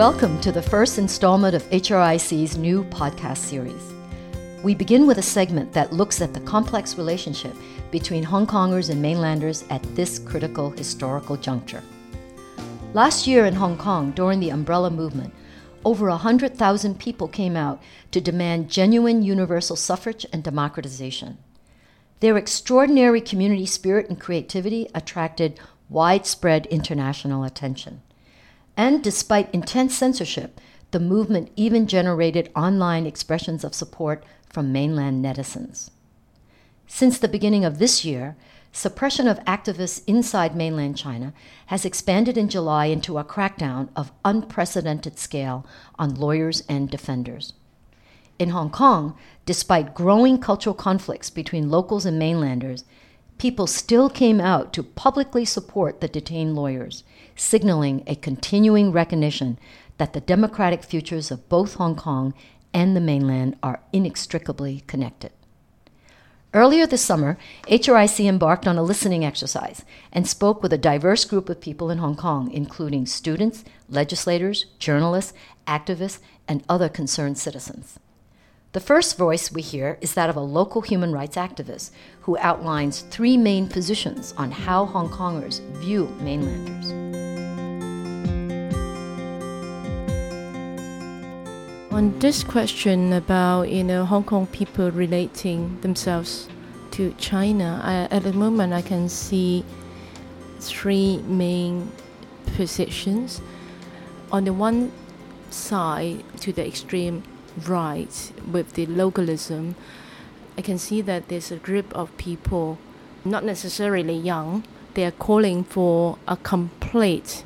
Welcome to the first installment of HRIC's new podcast series. We begin with a segment that looks at the complex relationship between Hong Kongers and mainlanders at this critical historical juncture. Last year in Hong Kong, during the umbrella movement, over 100,000 people came out to demand genuine universal suffrage and democratization. Their extraordinary community spirit and creativity attracted widespread international attention. And despite intense censorship, the movement even generated online expressions of support from mainland netizens. Since the beginning of this year, suppression of activists inside mainland China has expanded in July into a crackdown of unprecedented scale on lawyers and defenders. In Hong Kong, despite growing cultural conflicts between locals and mainlanders, people still came out to publicly support the detained lawyers, signaling a continuing recognition that the democratic futures of both Hong Kong and the mainland are inextricably connected. Earlier this summer, HRIC embarked on a listening exercise and spoke with a diverse group of people in Hong Kong, including students, legislators, journalists, activists, and other concerned citizens. The first voice we hear is that of a local human rights activist who outlines three main positions on how Hong Kongers view mainlanders. On this question about you know Hong Kong people relating themselves to China, I, at the moment I can see three main positions. On the one side, to the extreme right with the localism, I can see that there's a group of people, not necessarily young, they are calling for a complete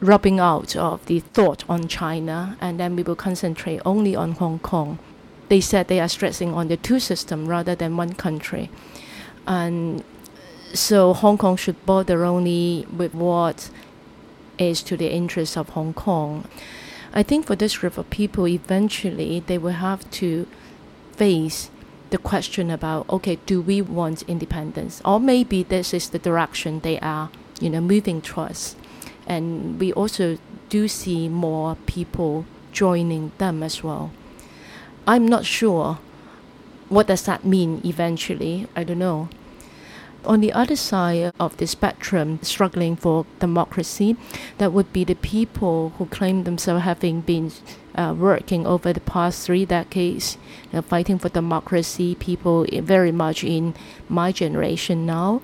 rubbing out of the thought on China, and then we will concentrate only on Hong Kong. They said they are stressing on the two system rather than one country. And so Hong Kong should bother only with what is to the interest of Hong Kong. I think for this group of people, eventually they will have to face the question about okay, do we want independence, or maybe this is the direction they are, you know, moving towards, and we also do see more people joining them as well. I'm not sure what does that mean eventually. I don't know. On the other side of the spectrum, struggling for democracy, that would be the people who claim themselves having been uh, working over the past three decades, you know, fighting for democracy, people very much in my generation now.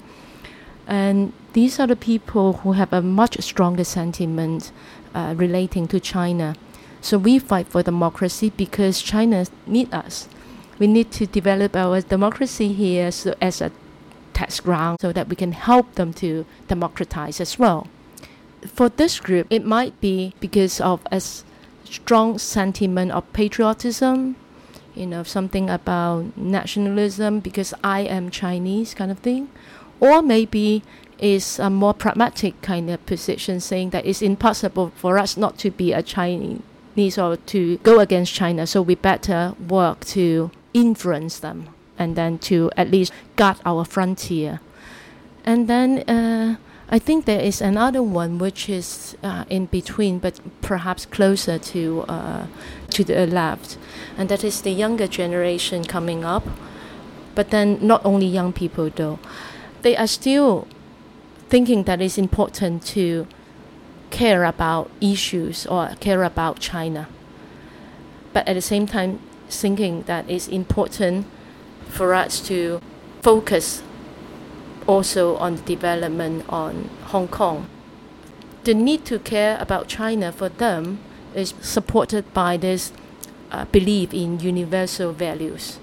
And these are the people who have a much stronger sentiment uh, relating to China. So we fight for democracy because China needs us. We need to develop our democracy here so as a test ground so that we can help them to democratize as well. For this group, it might be because of a strong sentiment of patriotism, you know, something about nationalism because I am Chinese kind of thing, or maybe is a more pragmatic kind of position saying that it's impossible for us not to be a Chinese or to go against China, so we better work to influence them and then to at least guard our frontier. And then uh, I think there is another one which is uh, in between, but perhaps closer to uh, to the left, and that is the younger generation coming up. But then not only young people though, they are still thinking that it's important to care about issues or care about China. But at the same time, thinking that it's important for us to focus also on the development on Hong Kong. The need to care about China for them is supported by this uh, belief in universal values.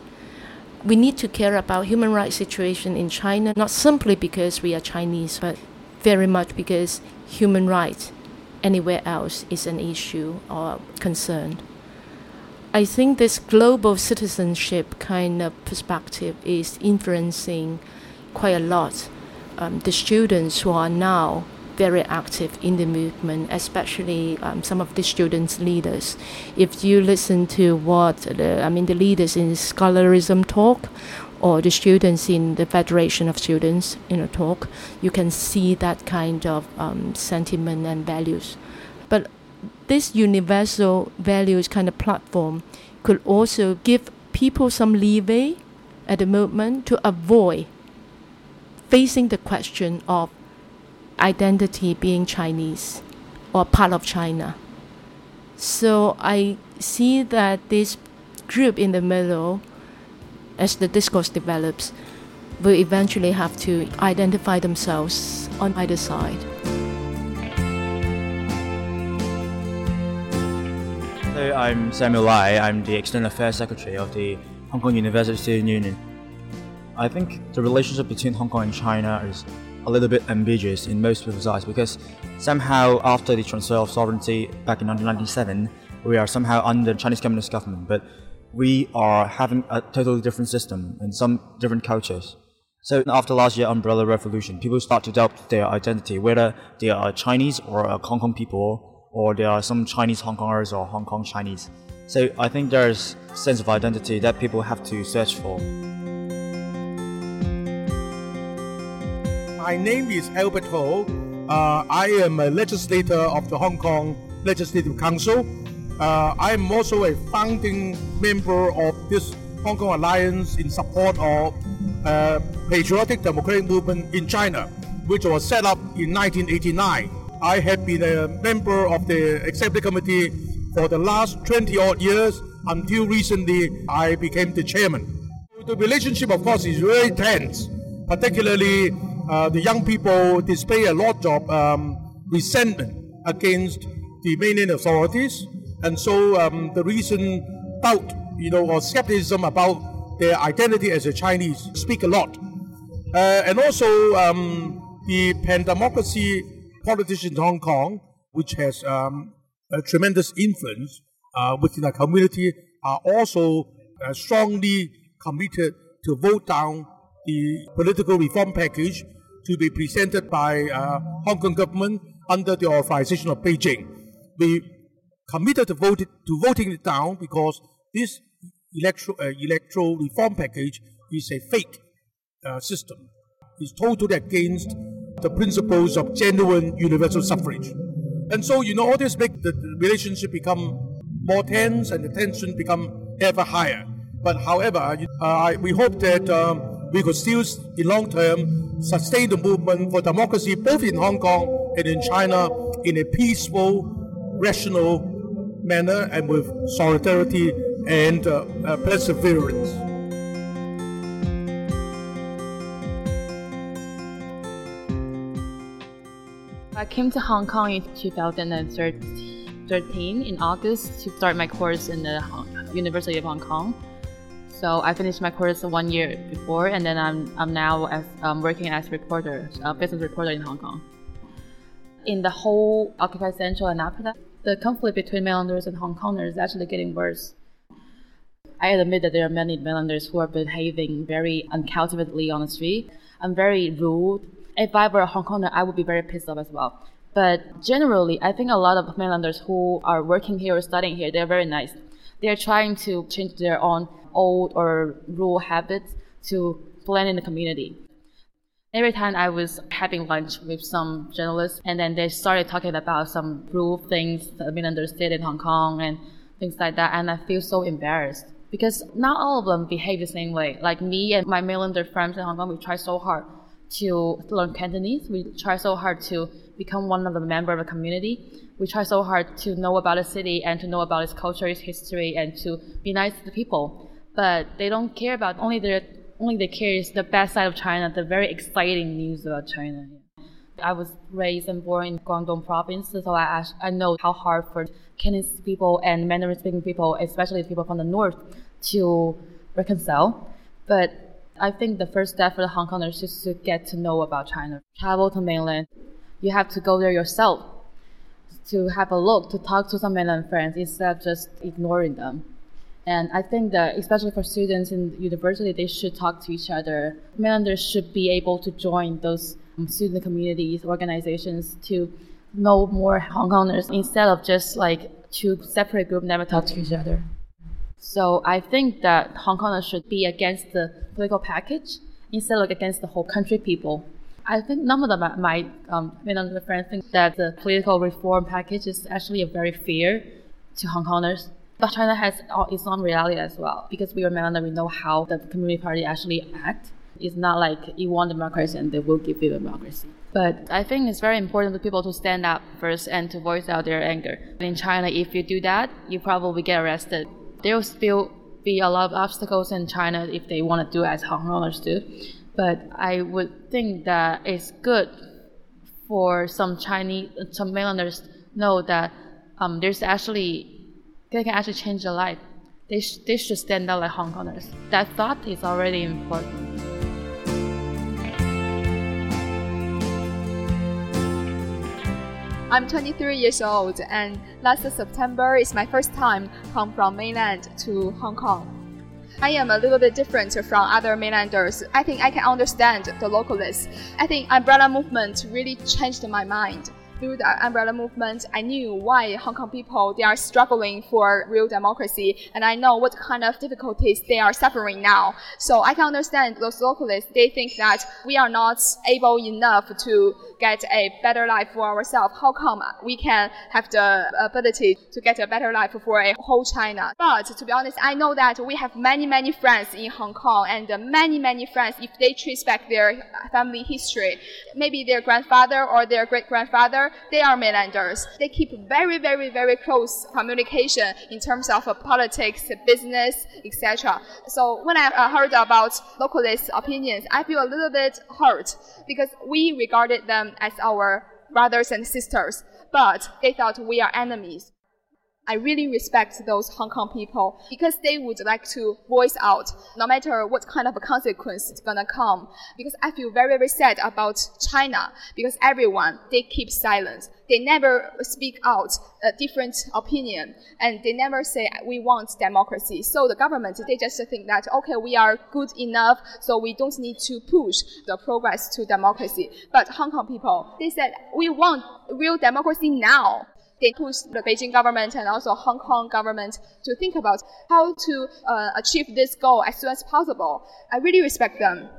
We need to care about human rights situation in China not simply because we are Chinese, but very much because human rights anywhere else is an issue or concern. I think this global citizenship kind of perspective is influencing quite a lot um, the students who are now very active in the movement, especially um, some of the students' leaders. If you listen to what the, I mean, the leaders in scholarism talk, or the students in the Federation of Students you know talk, you can see that kind of um, sentiment and values. This universal values kind of platform could also give people some leeway at the moment to avoid facing the question of identity being Chinese or part of China. So I see that this group in the middle, as the discourse develops, will eventually have to identify themselves on either side. So I'm Samuel Lai. I'm the External Affairs Secretary of the Hong Kong University Student Union. I think the relationship between Hong Kong and China is a little bit ambiguous in most people's eyes because somehow after the transfer of sovereignty back in 1997, we are somehow under Chinese Communist government, but we are having a totally different system and some different cultures. So after last year umbrella revolution, people start to doubt their identity, whether they are Chinese or Hong Kong people, or there are some Chinese Hong Kongers or Hong Kong Chinese. So I think there's a sense of identity that people have to search for. My name is Albert Ho. Uh, I am a legislator of the Hong Kong Legislative Council. Uh, I am also a founding member of this Hong Kong Alliance in support of uh, patriotic democratic movement in China, which was set up in 1989. I have been a member of the executive committee for the last 20 odd years until recently I became the chairman. The relationship, of course, is very tense, particularly uh, the young people display a lot of um, resentment against the mainland authorities, and so um, the recent doubt, you know, or skepticism about their identity as a Chinese speak a lot, uh, and also um, the pan-democracy politicians in Hong Kong, which has um, a tremendous influence uh, within the community, are also uh, strongly committed to vote down the political reform package to be presented by uh, Hong Kong government under the authorization of Beijing. We committed to, vote it, to voting it down because this electoral, uh, electoral reform package is a fake uh, system. It's totally against the principles of genuine universal suffrage. And so, you know, all this make the relationship become more tense and the tension become ever higher. But however, uh, we hope that um, we could still, in long term, sustain the movement for democracy both in Hong Kong and in China in a peaceful, rational manner and with solidarity and uh, uh, perseverance. Came to Hong Kong in 2013 in August to start my course in the University of Hong Kong. So I finished my course one year before, and then I'm, I'm now as, um, working as a reporter, a business reporter in Hong Kong. In the whole Occupy Central and after that, the conflict between mainlanders and Hong Kongers is actually getting worse. I admit that there are many mainlanders who are behaving very uncultivatedly on the street. I'm very rude. If I were a Hong Konger, I would be very pissed off as well. But generally, I think a lot of mainlanders who are working here or studying here, they're very nice. They're trying to change their own old or rural habits to blend in the community. Every time I was having lunch with some journalists, and then they started talking about some rural things that been understood in Hong Kong and things like that, and I feel so embarrassed because not all of them behave the same way. Like me and my mainlander friends in Hong Kong, we try so hard to learn Cantonese. We try so hard to become one of the member of the community. We try so hard to know about the city and to know about its culture, its history, and to be nice to the people but they don't care about only their only they care is the bad side of China, the very exciting news about China. I was raised and born in Guangdong province, so I I know how hard for Cantonese people and Mandarin speaking people, especially people from the north, to reconcile. But I think the first step for the Hong Kongers is to get to know about China. Travel to mainland. You have to go there yourself to have a look, to talk to some mainland friends instead of just ignoring them. And I think that, especially for students in university, they should talk to each other. Mainlanders should be able to join those um, student communities, organizations to know more Hong Kongers instead of just like two separate groups never talk to each other. So I think that Hong Kongers should be against the political package instead of against the whole country people. I think none of them might, um, mainland friends think that the political reform package is actually a very fair to Hong Kongers. But China has its own reality as well because we are mainland, we know how the Communist Party actually act. It's not like you want democracy and they will give you democracy. But I think it's very important for people to stand up first and to voice out their anger. In China, if you do that, you probably get arrested. There will still be a lot of obstacles in China if they want to do as Hong Kongers do. But I would think that it's good for some Chinese, some mainlanders know that um, there's actually, they can actually change their life. They, sh- they should stand out like Hong Kongers. That thought is already important. I'm 23 years old, and last September is my first time come from mainland to Hong Kong. I am a little bit different from other mainlanders. I think I can understand the localists. I think umbrella movement really changed my mind through the umbrella movement, I knew why Hong Kong people they are struggling for real democracy, and I know what kind of difficulties they are suffering now. So I can understand those localists. They think that we are not able enough to get a better life for ourselves. How come we can have the ability to get a better life for a whole China? But to be honest, I know that we have many many friends in Hong Kong, and many many friends if they trace back their family history, maybe their grandfather or their great grandfather they are mainlanders. They keep very, very, very close communication in terms of uh, politics, business, etc. So when I uh, heard about localist opinions, I feel a little bit hurt because we regarded them as our brothers and sisters, but they thought we are enemies. I really respect those Hong Kong people because they would like to voice out no matter what kind of a consequence it's gonna come. Because I feel very, very sad about China because everyone, they keep silent. They never speak out a different opinion and they never say we want democracy. So the government, they just think that, okay, we are good enough, so we don't need to push the progress to democracy. But Hong Kong people, they said we want real democracy now they push the Beijing government and also Hong Kong government to think about how to uh, achieve this goal as soon as possible. I really respect them.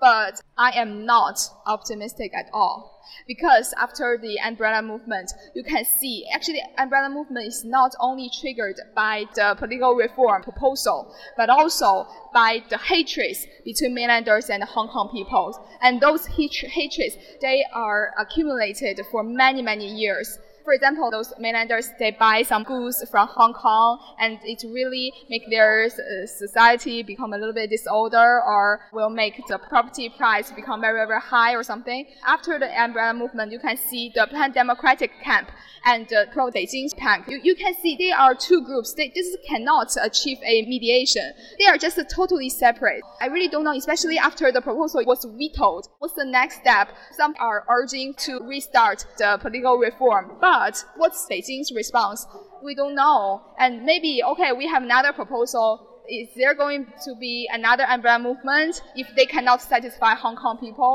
But I am not optimistic at all. Because after the umbrella movement, you can see actually umbrella movement is not only triggered by the political reform proposal, but also by the hatreds between mainlanders and the Hong Kong people. And those hatreds, they are accumulated for many, many years for example, those mainlanders, they buy some goods from Hong Kong and it really make their uh, society become a little bit disorder or will make the property price become very, very high or something. After the umbrella movement, you can see the pan-democratic camp and the pro-Beijing camp. You, you can see they are two groups. They just cannot achieve a mediation. They are just totally separate. I really don't know, especially after the proposal was vetoed. What's the next step? Some are urging to restart the political reform. But but what's Beijing's response? We don't know. And maybe, okay, we have another proposal. Is there going to be another umbrella movement if they cannot satisfy Hong Kong people?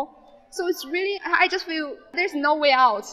So it's really, I just feel there's no way out.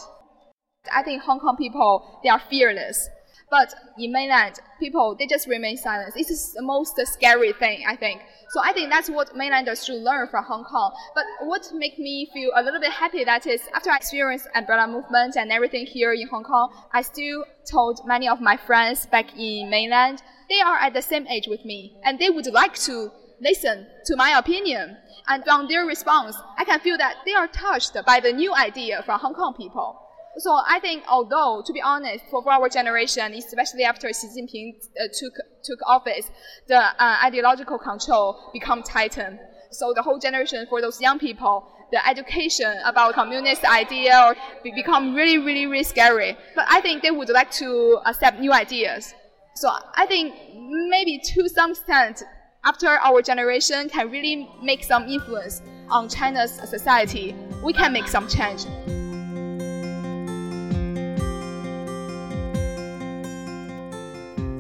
I think Hong Kong people, they are fearless. But in mainland, people, they just remain silent. This is the most scary thing, I think. So I think that's what mainlanders should learn from Hong Kong. But what make me feel a little bit happy that is after I experienced umbrella movement and everything here in Hong Kong, I still told many of my friends back in mainland, they are at the same age with me and they would like to listen to my opinion. And from their response, I can feel that they are touched by the new idea from Hong Kong people. So I think, although to be honest, for, our generation, especially after Xi Jinping uh, took took office, the uh, ideological control become tightened. So the whole generation for those young people, the education about communist idea become really, really, really scary. But I think they would like to accept new ideas. So I think maybe to some extent, after our generation can really make some influence on China's society, we can make some change.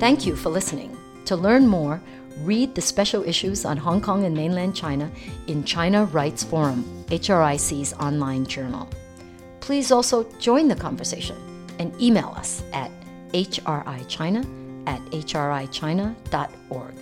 Thank you for listening. To learn more, read the special issues on Hong Kong and mainland China in China Rights Forum, HRIC's online journal. Please also join the conversation and email us at hrichina at hrichina.org.